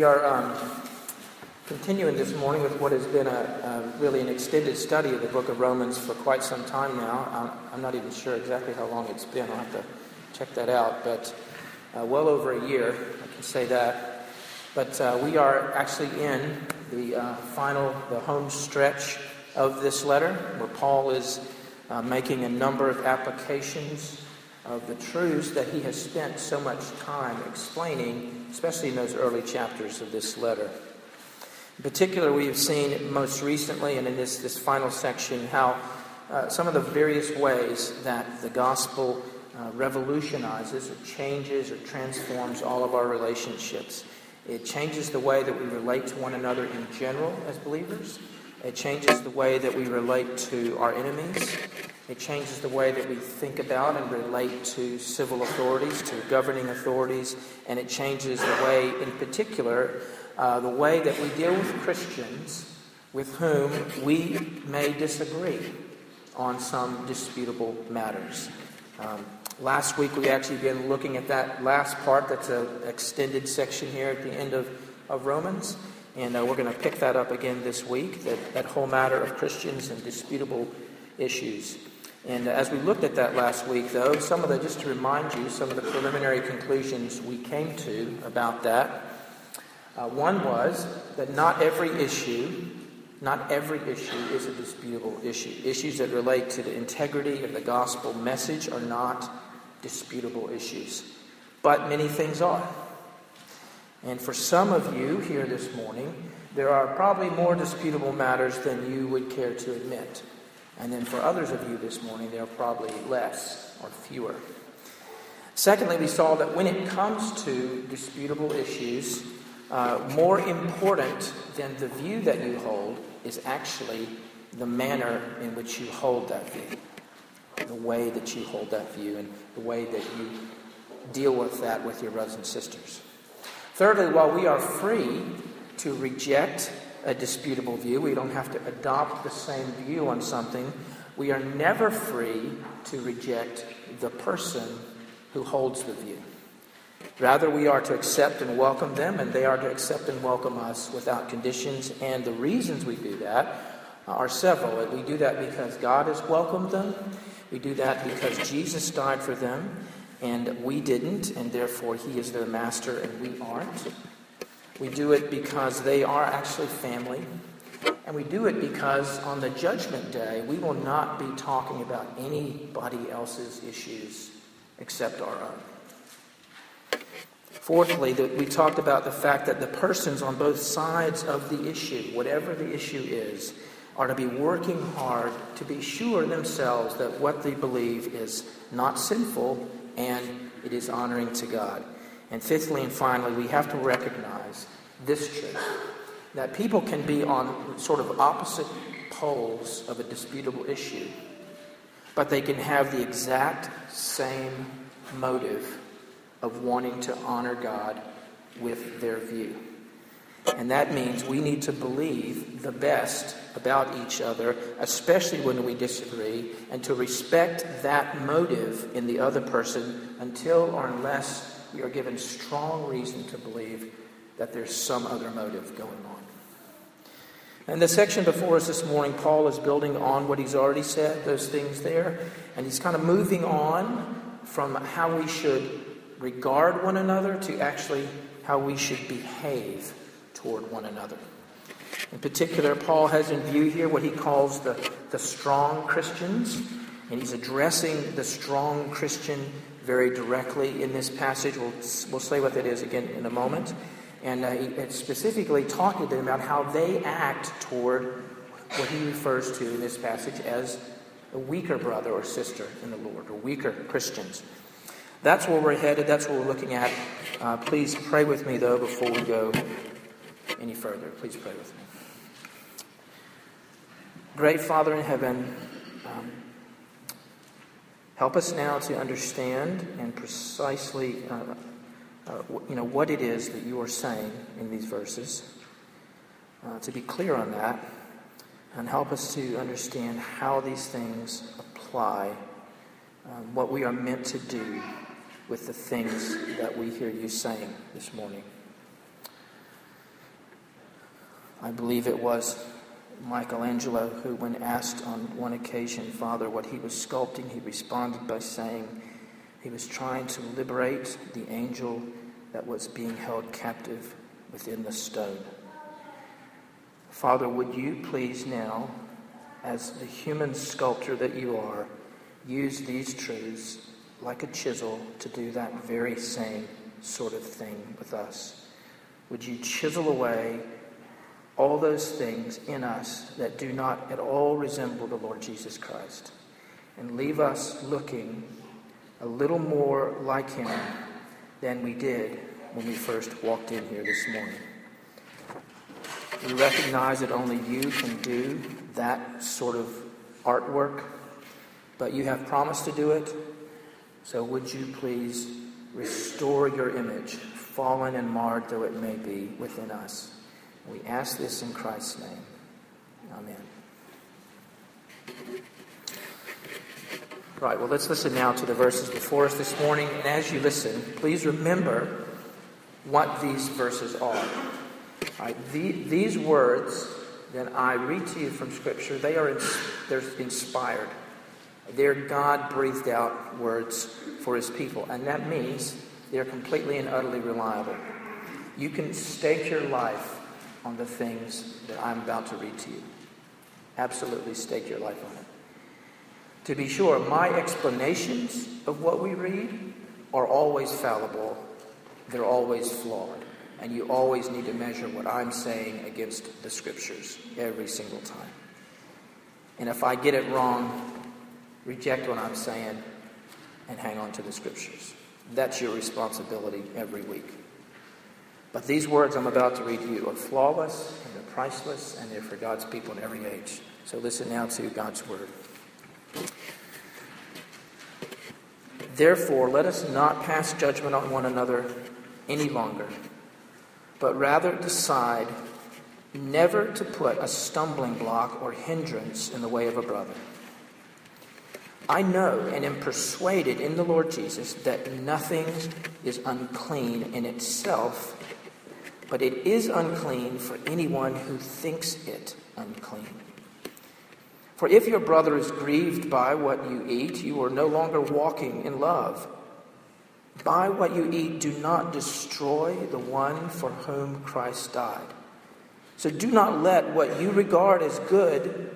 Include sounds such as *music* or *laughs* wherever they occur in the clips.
We are um, continuing this morning with what has been a, a, really an extended study of the book of Romans for quite some time now. I'm, I'm, not even sure exactly how long it's been. I'll have to check that out, but uh, well over a year, I can say that. But uh, we are actually in the uh, final, the home stretch of this letter, where Paul is uh, making a number of applications of the truths that he has spent so much time explaining, especially in those early chapters of this letter. In particular, we have seen most recently and in this, this final section how uh, some of the various ways that the gospel uh, revolutionizes or changes or transforms all of our relationships. It changes the way that we relate to one another in general as believers. It changes the way that we relate to our enemies. It changes the way that we think about and relate to civil authorities, to governing authorities, and it changes the way, in particular, uh, the way that we deal with Christians with whom we may disagree on some disputable matters. Um, Last week, we actually began looking at that last part. That's an extended section here at the end of, of Romans. And uh, we're going to pick that up again this week, that, that whole matter of Christians and disputable issues. And uh, as we looked at that last week, though, some of the, just to remind you, some of the preliminary conclusions we came to about that. Uh, one was that not every issue, not every issue is a disputable issue. Issues that relate to the integrity of the gospel message are not disputable issues. But many things are. And for some of you here this morning, there are probably more disputable matters than you would care to admit. And then for others of you this morning, there are probably less or fewer. Secondly, we saw that when it comes to disputable issues, uh, more important than the view that you hold is actually the manner in which you hold that view the way that you hold that view and the way that you deal with that with your brothers and sisters. Thirdly, while we are free to reject a disputable view, we don't have to adopt the same view on something, we are never free to reject the person who holds the view. Rather, we are to accept and welcome them, and they are to accept and welcome us without conditions. And the reasons we do that are several. We do that because God has welcomed them, we do that because Jesus died for them and we didn't, and therefore he is their master and we aren't. We do it because they are actually family. And we do it because on the judgment day, we will not be talking about anybody else's issues except our own. Fourthly, that we talked about the fact that the persons on both sides of the issue, whatever the issue is, are to be working hard to be sure themselves that what they believe is not sinful and it is honoring to God. And fifthly and finally, we have to recognize this truth that people can be on sort of opposite poles of a disputable issue, but they can have the exact same motive of wanting to honor God with their view. And that means we need to believe the best about each other, especially when we disagree, and to respect that motive in the other person until or unless we are given strong reason to believe that there's some other motive going on. In the section before us this morning, Paul is building on what he's already said, those things there, and he's kind of moving on from how we should regard one another to actually how we should behave toward one another. In particular, Paul has in view here what he calls the, the strong Christians, and he's addressing the strong Christian very directly in this passage. We'll, we'll say what that is again in a moment. And uh, he, specifically talking to them about how they act toward what he refers to in this passage as a weaker brother or sister in the Lord, or weaker Christians. That's where we're headed. That's what we're looking at. Uh, please pray with me, though, before we go any further. Please pray with me. Great Father in heaven, um, help us now to understand and precisely, uh, uh, you know, what it is that you are saying in these verses. Uh, to be clear on that, and help us to understand how these things apply, um, what we are meant to do with the things that we hear you saying this morning. I believe it was Michelangelo who, when asked on one occasion, Father, what he was sculpting, he responded by saying he was trying to liberate the angel that was being held captive within the stone. Father, would you please now, as the human sculptor that you are, use these truths like a chisel to do that very same sort of thing with us? Would you chisel away all those things in us that do not at all resemble the Lord Jesus Christ and leave us looking a little more like Him than we did when we first walked in here this morning? We recognize that only you can do that sort of artwork, but you have promised to do it. So would you please restore your image, fallen and marred though it may be, within us? We ask this in Christ's name. Amen. Right, well, let's listen now to the verses before us this morning. And as you listen, please remember what these verses are. Right, the, these words that I read to you from Scripture, they are they're inspired. They're God breathed out words for His people. And that means they're completely and utterly reliable. You can stake your life on the things that I'm about to read to you. Absolutely stake your life on it. To be sure, my explanations of what we read are always fallible, they're always flawed. And you always need to measure what I'm saying against the scriptures every single time. And if I get it wrong, reject what I'm saying and hang on to the scriptures. That's your responsibility every week. But these words I'm about to read to you are flawless and they're priceless and they're for God's people in every age. So listen now to God's word. Therefore, let us not pass judgment on one another any longer, but rather decide never to put a stumbling block or hindrance in the way of a brother. I know and am persuaded in the Lord Jesus that nothing is unclean in itself but it is unclean for anyone who thinks it unclean. For if your brother is grieved by what you eat, you are no longer walking in love. By what you eat, do not destroy the one for whom Christ died. So do not let what you regard as good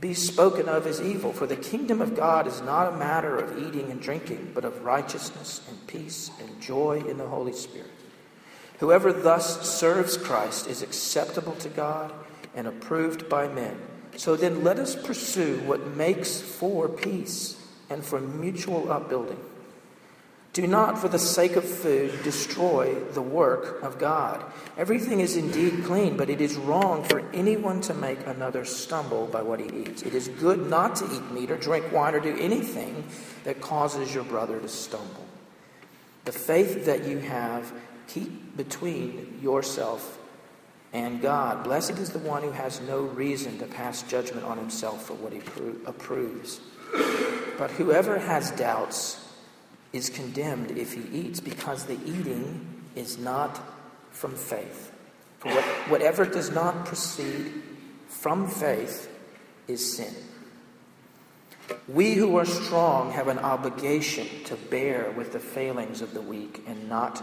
be spoken of as evil, for the kingdom of God is not a matter of eating and drinking, but of righteousness and peace and joy in the Holy Spirit. Whoever thus serves Christ is acceptable to God and approved by men. So then let us pursue what makes for peace and for mutual upbuilding. Do not, for the sake of food, destroy the work of God. Everything is indeed clean, but it is wrong for anyone to make another stumble by what he eats. It is good not to eat meat or drink wine or do anything that causes your brother to stumble. The faith that you have keep between yourself and God. Blessed is the one who has no reason to pass judgment on himself for what he approves. But whoever has doubts is condemned if he eats, because the eating is not from faith. For what, whatever does not proceed from faith is sin. We who are strong have an obligation to bear with the failings of the weak and not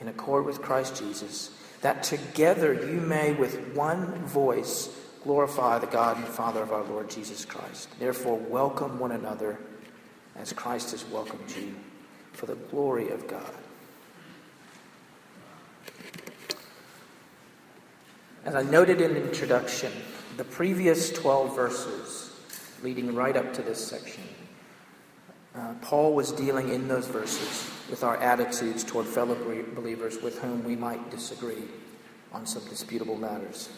in accord with Christ Jesus, that together you may with one voice glorify the God and Father of our Lord Jesus Christ. Therefore, welcome one another as Christ has welcomed you for the glory of God. As I noted in the introduction, the previous 12 verses leading right up to this section, uh, Paul was dealing in those verses with our attitudes toward fellow believers with whom we might disagree on some disputable matters.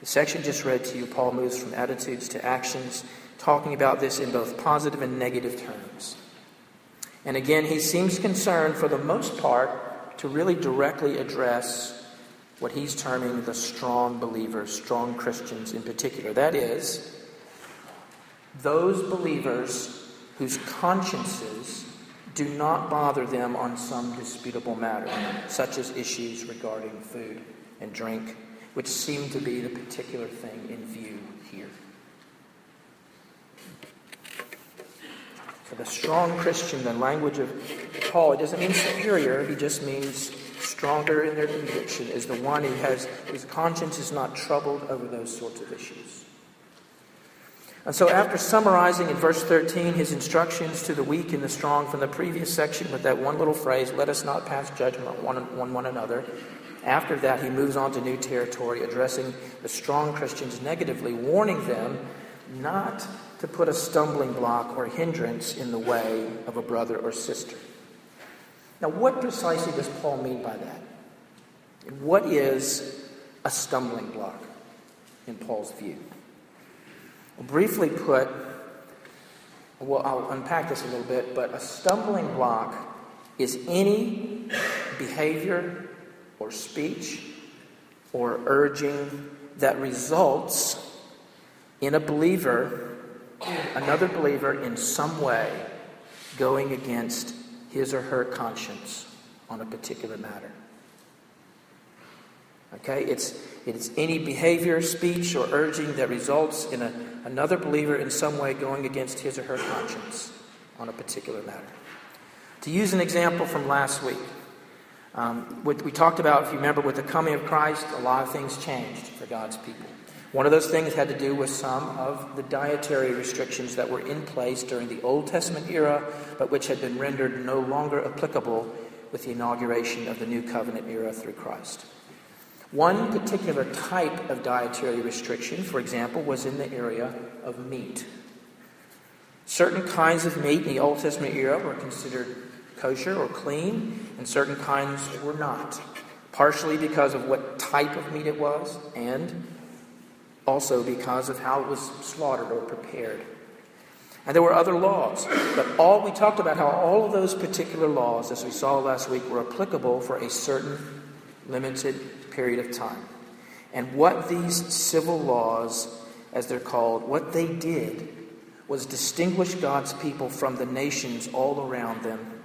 The section just read to you, Paul moves from attitudes to actions, talking about this in both positive and negative terms. And again, he seems concerned, for the most part, to really directly address what he's terming the strong believers, strong Christians in particular. That is, those believers whose consciences do not bother them on some disputable matter, such as issues regarding food and drink, which seem to be the particular thing in view here. For the strong Christian, the language of Paul, it doesn't mean superior, he just means stronger in their conviction, is the one who has whose conscience is not troubled over those sorts of issues. And so, after summarizing in verse 13 his instructions to the weak and the strong from the previous section with that one little phrase, let us not pass judgment on one, on one another, after that he moves on to new territory, addressing the strong Christians negatively, warning them not to put a stumbling block or hindrance in the way of a brother or sister. Now, what precisely does Paul mean by that? What is a stumbling block in Paul's view? Briefly put, well, I'll unpack this a little bit, but a stumbling block is any behavior or speech or urging that results in a believer, another believer, in some way going against his or her conscience on a particular matter. Okay? It's, it's any behavior, speech, or urging that results in a, another believer in some way going against his or her conscience on a particular matter. To use an example from last week, um, we talked about, if you remember, with the coming of Christ, a lot of things changed for God's people. One of those things had to do with some of the dietary restrictions that were in place during the Old Testament era, but which had been rendered no longer applicable with the inauguration of the New Covenant era through Christ. One particular type of dietary restriction, for example, was in the area of meat. Certain kinds of meat in the Old Testament era were considered kosher or clean, and certain kinds were not, partially because of what type of meat it was, and also because of how it was slaughtered or prepared. And there were other laws, but all we talked about how all of those particular laws, as we saw last week, were applicable for a certain limited period of time. And what these civil laws, as they're called, what they did was distinguish God's people from the nations all around them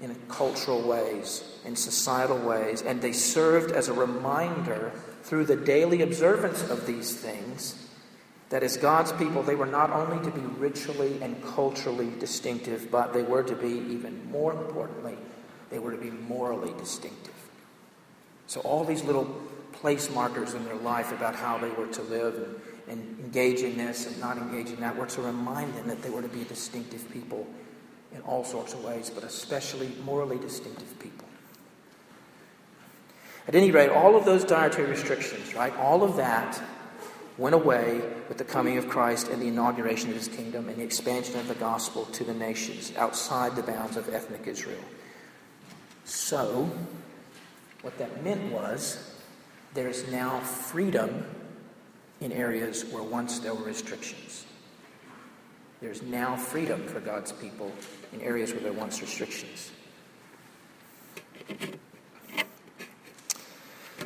in cultural ways, in societal ways, and they served as a reminder through the daily observance of these things that as God's people, they were not only to be ritually and culturally distinctive, but they were to be, even more importantly, they were to be morally distinctive. So, all these little place markers in their life about how they were to live and, and engage in this and not engage in that were to remind them that they were to be distinctive people in all sorts of ways, but especially morally distinctive people. At any rate, all of those dietary restrictions, right, all of that went away with the coming of Christ and the inauguration of his kingdom and the expansion of the gospel to the nations outside the bounds of ethnic Israel. So, what that meant was there is now freedom in areas where once there were restrictions. There's now freedom for God's people in areas where there were once restrictions.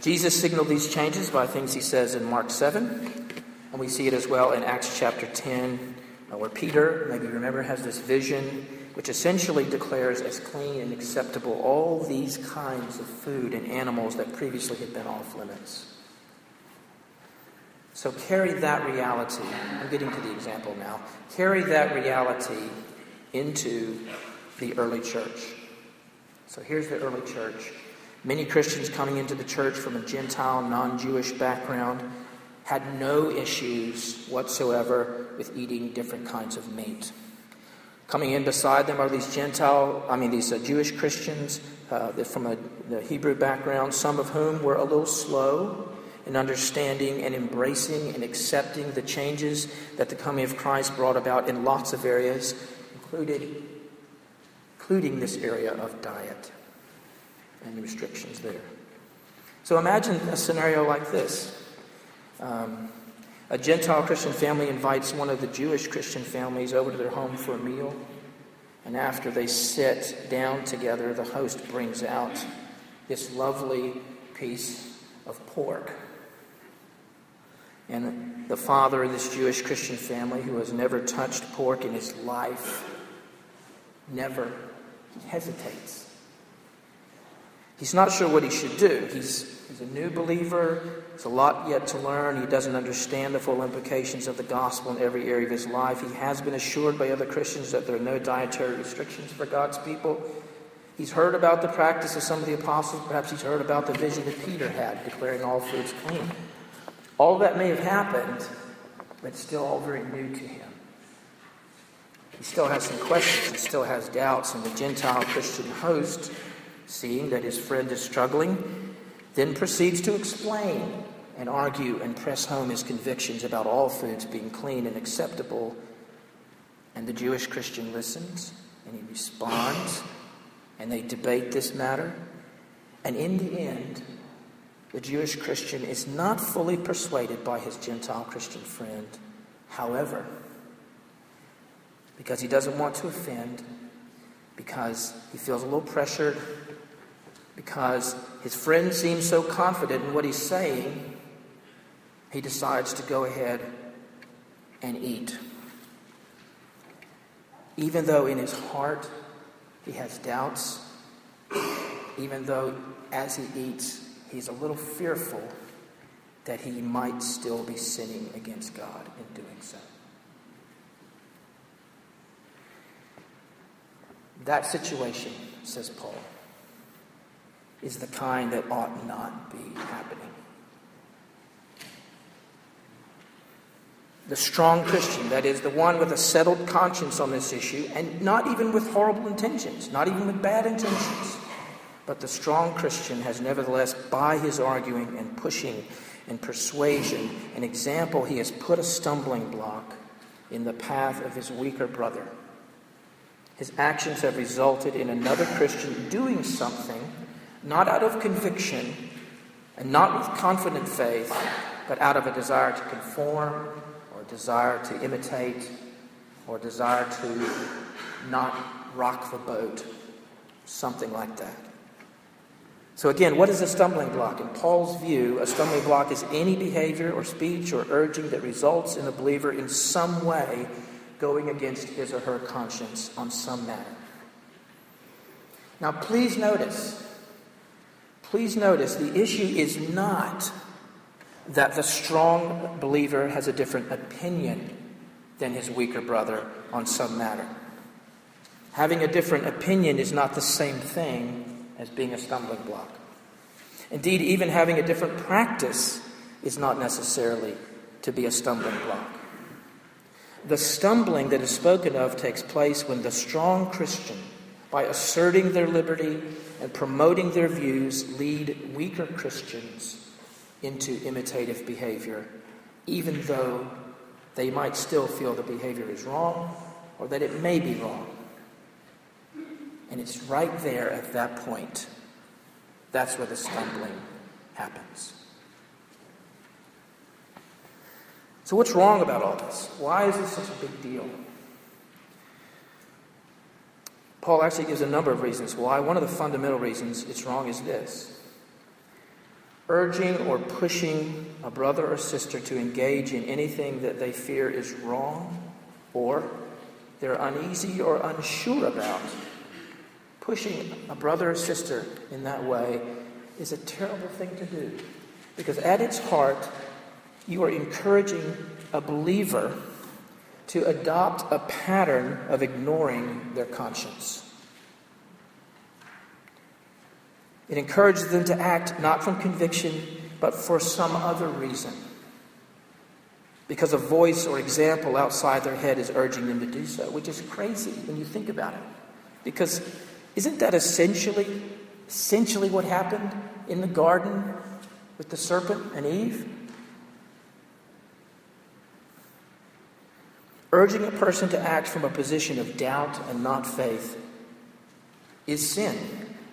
Jesus signaled these changes by things he says in Mark 7, and we see it as well in Acts chapter 10, uh, where Peter, maybe you remember, has this vision which essentially declares as clean and acceptable all these kinds of food and animals that previously had been off limits. So carry that reality, I'm getting to the example now, carry that reality into the early church. So here's the early church. Many Christians coming into the church from a Gentile, non Jewish background had no issues whatsoever with eating different kinds of meat. Coming in beside them are these Gentile, I mean, these uh, Jewish Christians uh, from a, the Hebrew background, some of whom were a little slow in understanding and embracing and accepting the changes that the coming of Christ brought about in lots of areas, including, including this area of diet and restrictions there. So imagine a scenario like this. Um, a Gentile Christian family invites one of the Jewish Christian families over to their home for a meal. And after they sit down together, the host brings out this lovely piece of pork. And the father of this Jewish Christian family, who has never touched pork in his life, never hesitates. He's not sure what he should do. He's, he's a new believer. There's a lot yet to learn. He doesn't understand the full implications of the gospel in every area of his life. He has been assured by other Christians that there are no dietary restrictions for God's people. He's heard about the practice of some of the apostles. Perhaps he's heard about the vision that Peter had, declaring all foods clean. All that may have happened, but still all very new to him. He still has some questions. He still has doubts. And the Gentile Christian host, seeing that his friend is struggling, then proceeds to explain and argue and press home his convictions about all foods being clean and acceptable. And the Jewish Christian listens and he responds and they debate this matter. And in the end, the Jewish Christian is not fully persuaded by his Gentile Christian friend. However, because he doesn't want to offend, because he feels a little pressured, because his friend seems so confident in what he's saying, he decides to go ahead and eat. Even though in his heart he has doubts, even though as he eats, he's a little fearful that he might still be sinning against God in doing so. That situation, says Paul, is the kind that ought not be happening. The strong Christian, that is, the one with a settled conscience on this issue, and not even with horrible intentions, not even with bad intentions, but the strong Christian has nevertheless, by his arguing and pushing and persuasion and example, he has put a stumbling block in the path of his weaker brother. His actions have resulted in another Christian doing something not out of conviction and not with confident faith, but out of a desire to conform or desire to imitate or desire to not rock the boat, something like that. So, again, what is a stumbling block? In Paul's view, a stumbling block is any behavior or speech or urging that results in a believer in some way going against his or her conscience on some matter. Now, please notice, please notice the issue is not that the strong believer has a different opinion than his weaker brother on some matter. Having a different opinion is not the same thing as being a stumbling block. Indeed, even having a different practice is not necessarily to be a stumbling block. The stumbling that is spoken of takes place when the strong Christian, by asserting their liberty and promoting their views, lead weaker Christians into imitative behavior, even though they might still feel the behavior is wrong or that it may be wrong. And it's right there at that point. That's where the stumbling happens. So, what's wrong about all this? Why is this such a big deal? Paul actually gives a number of reasons why. One of the fundamental reasons it's wrong is this urging or pushing a brother or sister to engage in anything that they fear is wrong or they're uneasy or unsure about. Pushing a brother or sister in that way is a terrible thing to do because at its heart, you are encouraging a believer to adopt a pattern of ignoring their conscience. It encourages them to act not from conviction, but for some other reason. Because a voice or example outside their head is urging them to do so, which is crazy when you think about it. Because isn't that essentially, essentially what happened in the garden with the serpent and Eve? Urging a person to act from a position of doubt and not faith is sin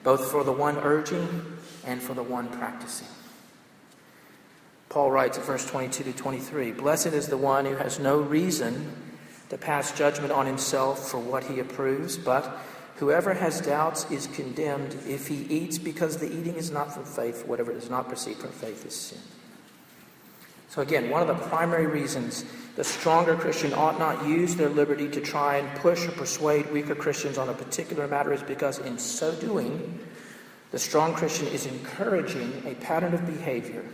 both for the one urging and for the one practicing. Paul writes in verse 22 to 23 Blessed is the one who has no reason to pass judgment on himself for what he approves, but whoever has doubts is condemned if he eats, because the eating is not from faith. Whatever does not proceed from faith is sin. So, again, one of the primary reasons the stronger Christian ought not use their liberty to try and push or persuade weaker Christians on a particular matter is because, in so doing, the strong Christian is encouraging a pattern of behavior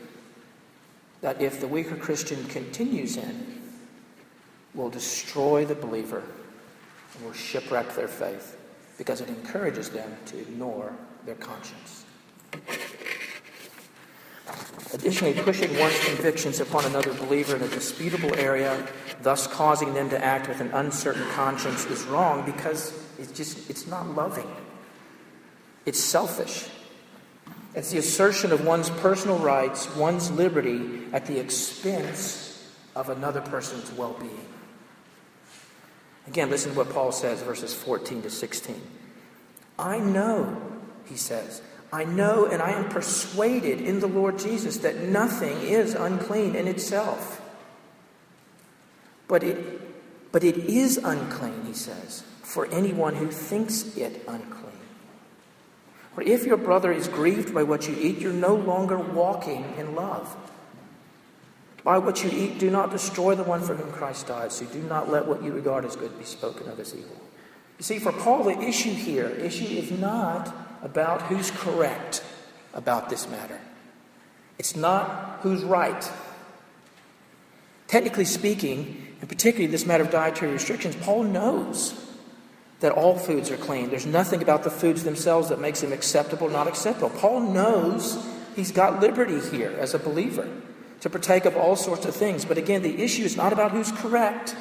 that, if the weaker Christian continues in, will destroy the believer and will shipwreck their faith because it encourages them to ignore their conscience. Additionally, pushing one's convictions upon another believer in a disputable area, thus causing them to act with an uncertain conscience, is wrong because it's just it's not loving. It's selfish. It's the assertion of one's personal rights, one's liberty, at the expense of another person's well being. Again, listen to what Paul says, verses 14 to 16. I know, he says, I know and I am persuaded in the Lord Jesus that nothing is unclean in itself. But it, but it is unclean, he says, for anyone who thinks it unclean. For if your brother is grieved by what you eat, you're no longer walking in love. By what you eat, do not destroy the one for whom Christ died, so do not let what you regard as good be spoken of as evil. You see, for Paul, the issue here, issue is not about who's correct about this matter. It's not who's right. Technically speaking, and particularly this matter of dietary restrictions, Paul knows that all foods are clean. There's nothing about the foods themselves that makes them acceptable or not acceptable. Paul knows he's got liberty here as a believer to partake of all sorts of things. But again, the issue is not about who's correct.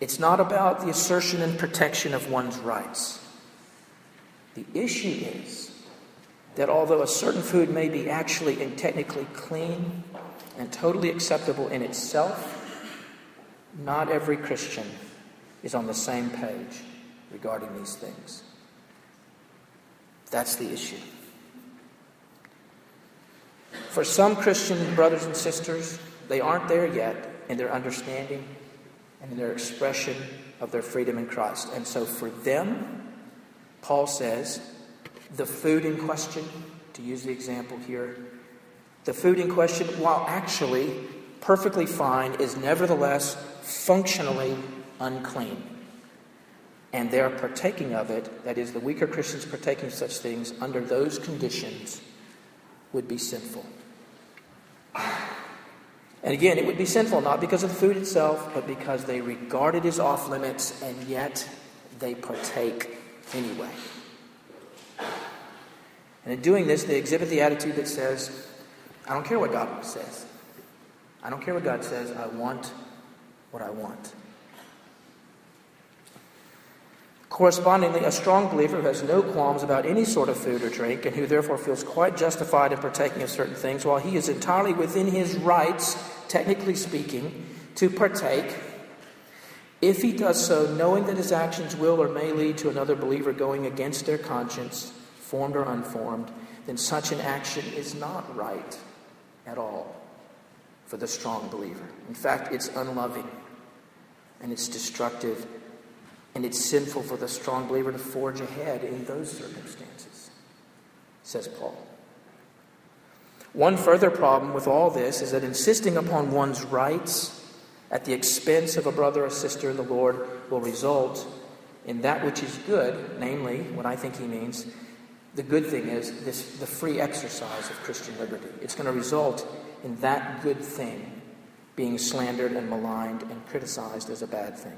It's not about the assertion and protection of one's rights. The issue is that although a certain food may be actually and technically clean and totally acceptable in itself, not every Christian is on the same page regarding these things. That's the issue. For some Christian brothers and sisters, they aren't there yet in their understanding and in their expression of their freedom in Christ. And so for them, Paul says, the food in question, to use the example here, the food in question, while actually perfectly fine, is nevertheless functionally unclean. And they're partaking of it, that is, the weaker Christians partaking of such things under those conditions would be sinful. And again, it would be sinful not because of the food itself, but because they regard it as off limits and yet they partake anyway. And in doing this, they exhibit the attitude that says, I don't care what God says. I don't care what God says. I want what I want. Correspondingly, a strong believer who has no qualms about any sort of food or drink and who therefore feels quite justified in partaking of certain things, while he is entirely within his rights, technically speaking, to partake, if he does so knowing that his actions will or may lead to another believer going against their conscience, formed or unformed, then such an action is not right at all for the strong believer. In fact, it's unloving and it's destructive and it's sinful for the strong believer to forge ahead in those circumstances, says Paul. One further problem with all this is that insisting upon one's rights at the expense of a brother or sister in the Lord will result in that which is good, namely, what I think he means, the good thing is this, the free exercise of Christian liberty. It's going to result in that good thing being slandered and maligned and criticized as a bad thing.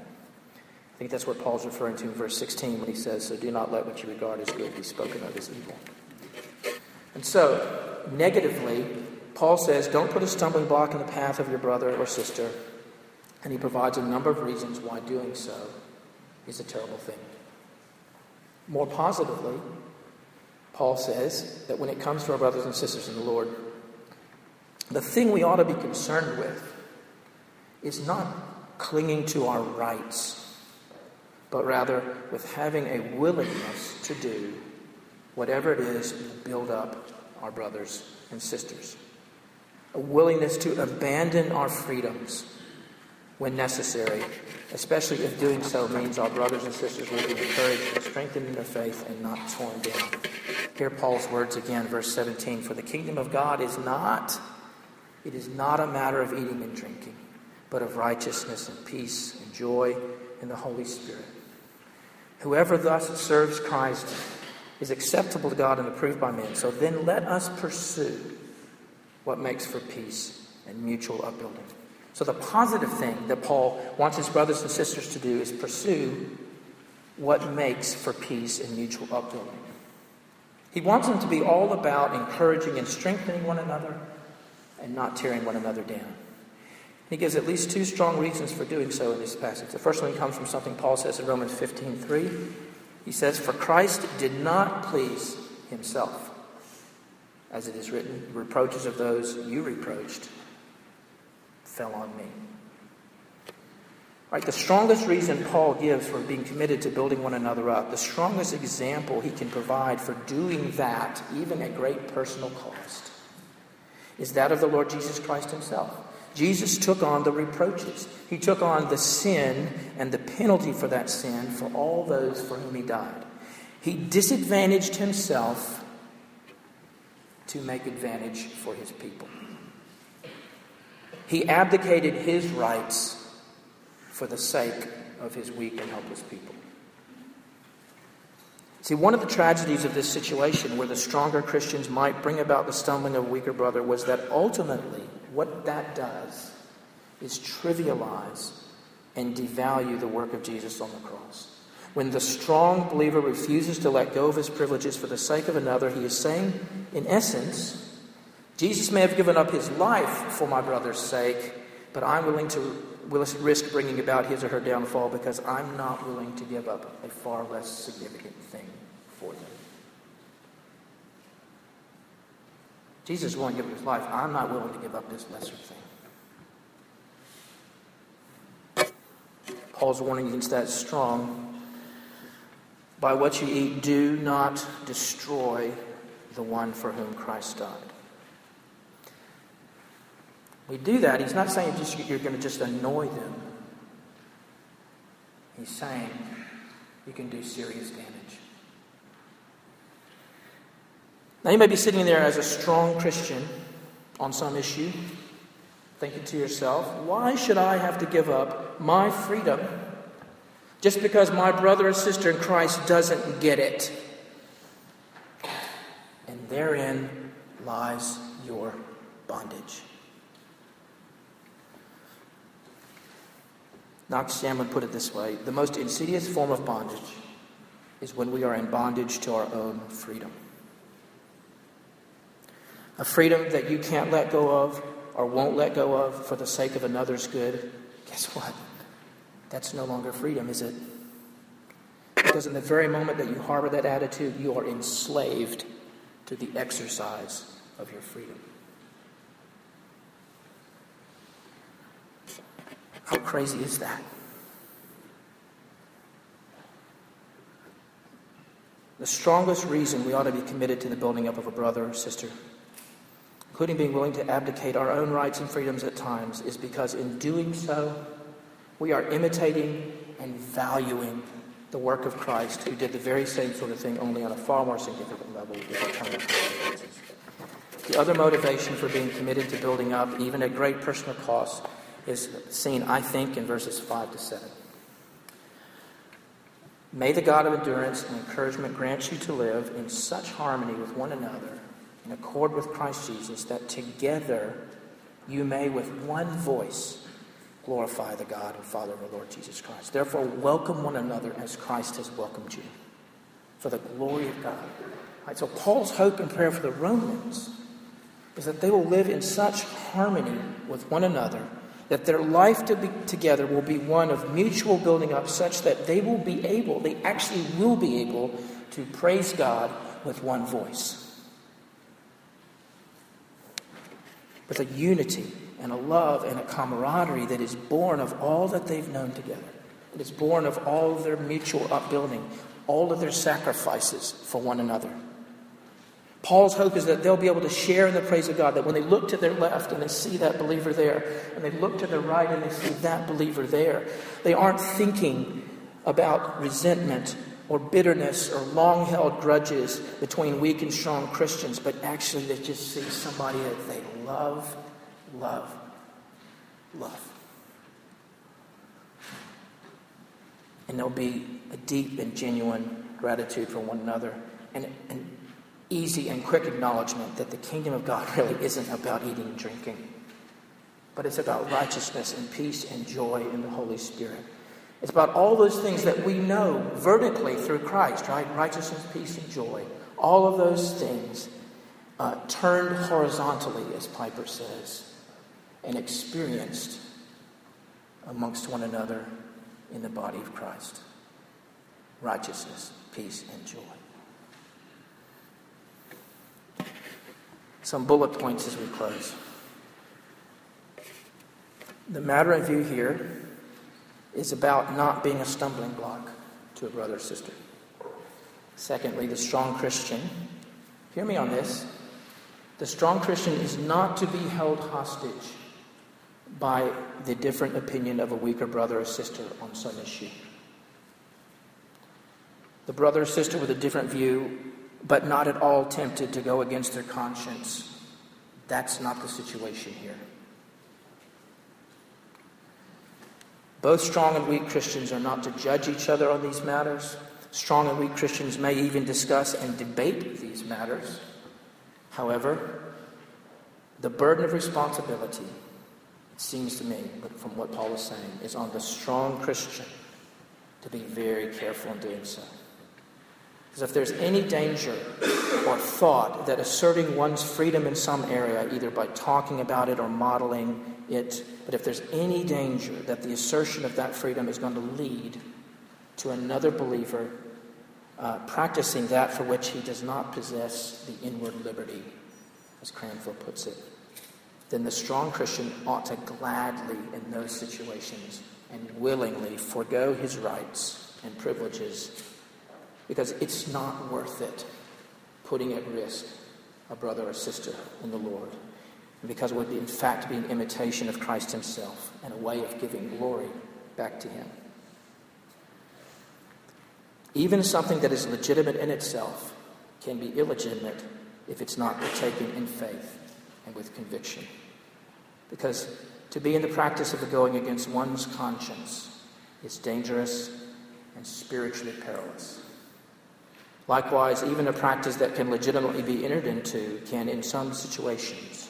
I think that's what Paul's referring to in verse 16 when he says, So do not let what you regard as good be spoken of as evil. And so, negatively, Paul says, Don't put a stumbling block in the path of your brother or sister. And he provides a number of reasons why doing so is a terrible thing. More positively, Paul says that when it comes to our brothers and sisters in the Lord, the thing we ought to be concerned with is not clinging to our rights but rather with having a willingness to do whatever it is to build up our brothers and sisters. a willingness to abandon our freedoms when necessary, especially if doing so means our brothers and sisters will be encouraged and strengthened in their faith and not torn down. Hear Paul's words again, verse 17. For the kingdom of God is not, it is not a matter of eating and drinking, but of righteousness and peace and joy in the Holy Spirit. Whoever thus serves Christ is acceptable to God and approved by men. So then let us pursue what makes for peace and mutual upbuilding. So, the positive thing that Paul wants his brothers and sisters to do is pursue what makes for peace and mutual upbuilding. He wants them to be all about encouraging and strengthening one another and not tearing one another down. He gives at least two strong reasons for doing so in this passage. The first one comes from something Paul says in Romans 15:3. He says, "For Christ did not please himself, as it is written, reproaches of those you reproached fell on me. Right, the strongest reason Paul gives for being committed to building one another up, the strongest example he can provide for doing that, even at great personal cost, is that of the Lord Jesus Christ himself. Jesus took on the reproaches. He took on the sin and the penalty for that sin for all those for whom he died. He disadvantaged himself to make advantage for his people. He abdicated his rights for the sake of his weak and helpless people. See, one of the tragedies of this situation where the stronger Christians might bring about the stumbling of a weaker brother was that ultimately what that does is trivialize and devalue the work of Jesus on the cross. When the strong believer refuses to let go of his privileges for the sake of another, he is saying, in essence, Jesus may have given up his life for my brother's sake, but I'm willing to risk bringing about his or her downfall because I'm not willing to give up a far less significant thing for them. Jesus is willing to give up his life. I'm not willing to give up this lesser thing. Paul's warning against that is strong. By what you eat, do not destroy the one for whom Christ died. We do that. He's not saying just, you're going to just annoy them. He's saying you can do serious damage. Now, you may be sitting there as a strong Christian on some issue, thinking to yourself, why should I have to give up my freedom just because my brother or sister in Christ doesn't get it? And therein lies your bondage. Knox Chamblin put it this way the most insidious form of bondage is when we are in bondage to our own freedom. A freedom that you can't let go of or won't let go of for the sake of another's good. Guess what? That's no longer freedom, is it? Because in the very moment that you harbor that attitude, you are enslaved to the exercise of your freedom. How crazy is that? The strongest reason we ought to be committed to the building up of a brother or sister, including being willing to abdicate our own rights and freedoms at times, is because in doing so, we are imitating and valuing the work of Christ, who did the very same sort of thing, only on a far more significant level. The other motivation for being committed to building up, even at great personal cost, is seen, I think, in verses 5 to 7. May the God of endurance and encouragement grant you to live in such harmony with one another, in accord with Christ Jesus, that together you may with one voice glorify the God and Father of our Lord Jesus Christ. Therefore, welcome one another as Christ has welcomed you, for the glory of God. Right, so, Paul's hope and prayer for the Romans is that they will live in such harmony with one another that their life to be together will be one of mutual building up such that they will be able, they actually will be able to praise God with one voice. With a unity and a love and a camaraderie that is born of all that they've known together. It is born of all of their mutual upbuilding, all of their sacrifices for one another. Paul's hope is that they'll be able to share in the praise of God, that when they look to their left and they see that believer there, and they look to their right and they see that believer there, they aren't thinking about resentment or bitterness or long held grudges between weak and strong Christians, but actually they just see somebody that they love, love, love. And there'll be a deep and genuine gratitude for one another and an easy and quick acknowledgement that the kingdom of God *laughs* really isn't about eating and drinking, but it's about righteousness and peace and joy in the Holy Spirit. It's about all those things that we know vertically through Christ, right? Righteousness, peace, and joy. All of those things uh, turned horizontally, as Piper says, and experienced amongst one another in the body of Christ. Righteousness, peace, and joy. Some bullet points as we close. The matter of view here is about not being a stumbling block to a brother or sister. Secondly, the strong Christian, hear me on this. The strong Christian is not to be held hostage by the different opinion of a weaker brother or sister on some issue. The brother or sister with a different view, but not at all tempted to go against their conscience, that's not the situation here. Both strong and weak Christians are not to judge each other on these matters. Strong and weak Christians may even discuss and debate these matters. However, the burden of responsibility, it seems to me, from what Paul is saying, is on the strong Christian to be very careful in doing so. Because if there's any danger or thought that asserting one's freedom in some area, either by talking about it or modeling it, but if there's any danger that the assertion of that freedom is going to lead to another believer uh, practicing that for which he does not possess the inward liberty, as Cranfield puts it, then the strong Christian ought to gladly, in those situations, and willingly forego his rights and privileges because it's not worth it putting at risk a brother or sister in the Lord because it would in fact be an imitation of Christ himself and a way of giving glory back to him. Even something that is legitimate in itself can be illegitimate if it's not taken in faith and with conviction. Because to be in the practice of going against one's conscience is dangerous and spiritually perilous. Likewise, even a practice that can legitimately be entered into can, in some situations,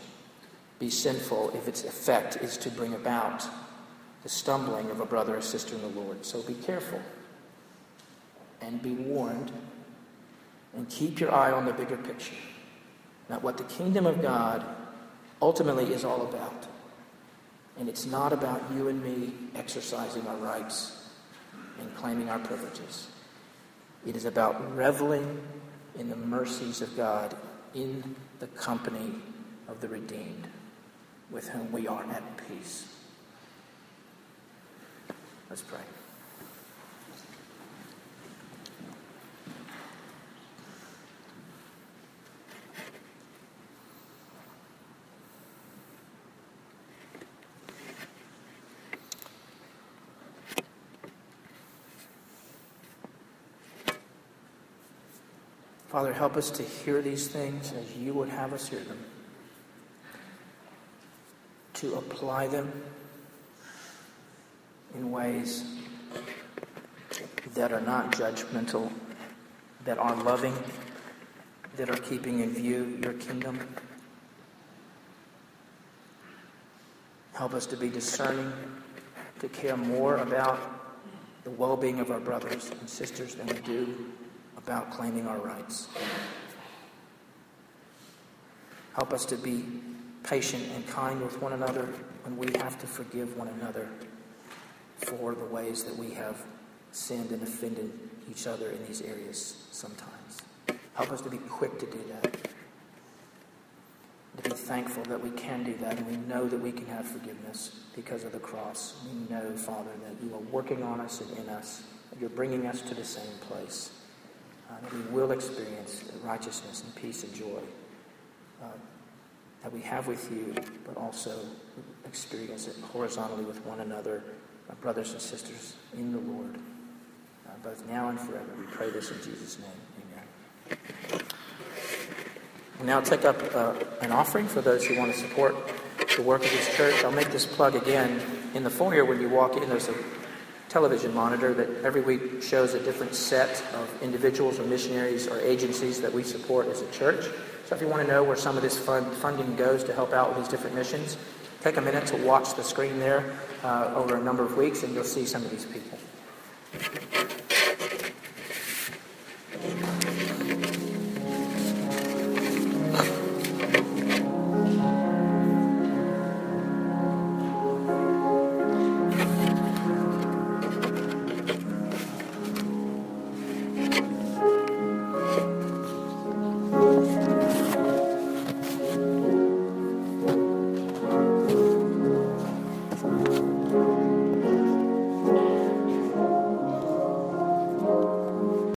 be sinful if its effect is to bring about the stumbling of a brother or sister in the Lord. So be careful and be warned and keep your eye on the bigger picture. Not what the kingdom of God ultimately is all about. And it's not about you and me exercising our rights and claiming our privileges. It is about reveling in the mercies of God in the company of the redeemed with whom we are at peace. Let's pray. Father, help us to hear these things as you would have us hear them to apply them in ways that are not judgmental, that are loving, that are keeping in view your kingdom. Help us to be discerning, to care more about the well being of our brothers and sisters than we do about claiming our rights. Help us to be patient and kind with one another when we have to forgive one another for the ways that we have sinned and offended each other in these areas sometimes. Help us to be quick to do that. To be thankful that we can do that and we know that we can have forgiveness because of the cross. We know, Father, that you are working on us and in us, you're bringing us to the same place. Uh, that we will experience righteousness and peace and joy uh, that we have with you, but also experience it horizontally with one another, brothers and sisters in the Lord, uh, both now and forever. We pray this in Jesus' name. Amen. We'll now take up uh, an offering for those who want to support the work of this church. I'll make this plug again. In the foyer, when you walk in, there's a television monitor that every week shows a different set of individuals or missionaries or agencies that we support as a church. So if you want to know where some of this fund, funding goes to help out with these different missions, take a minute to watch the screen there uh, over a number of weeks and you'll see some of these people.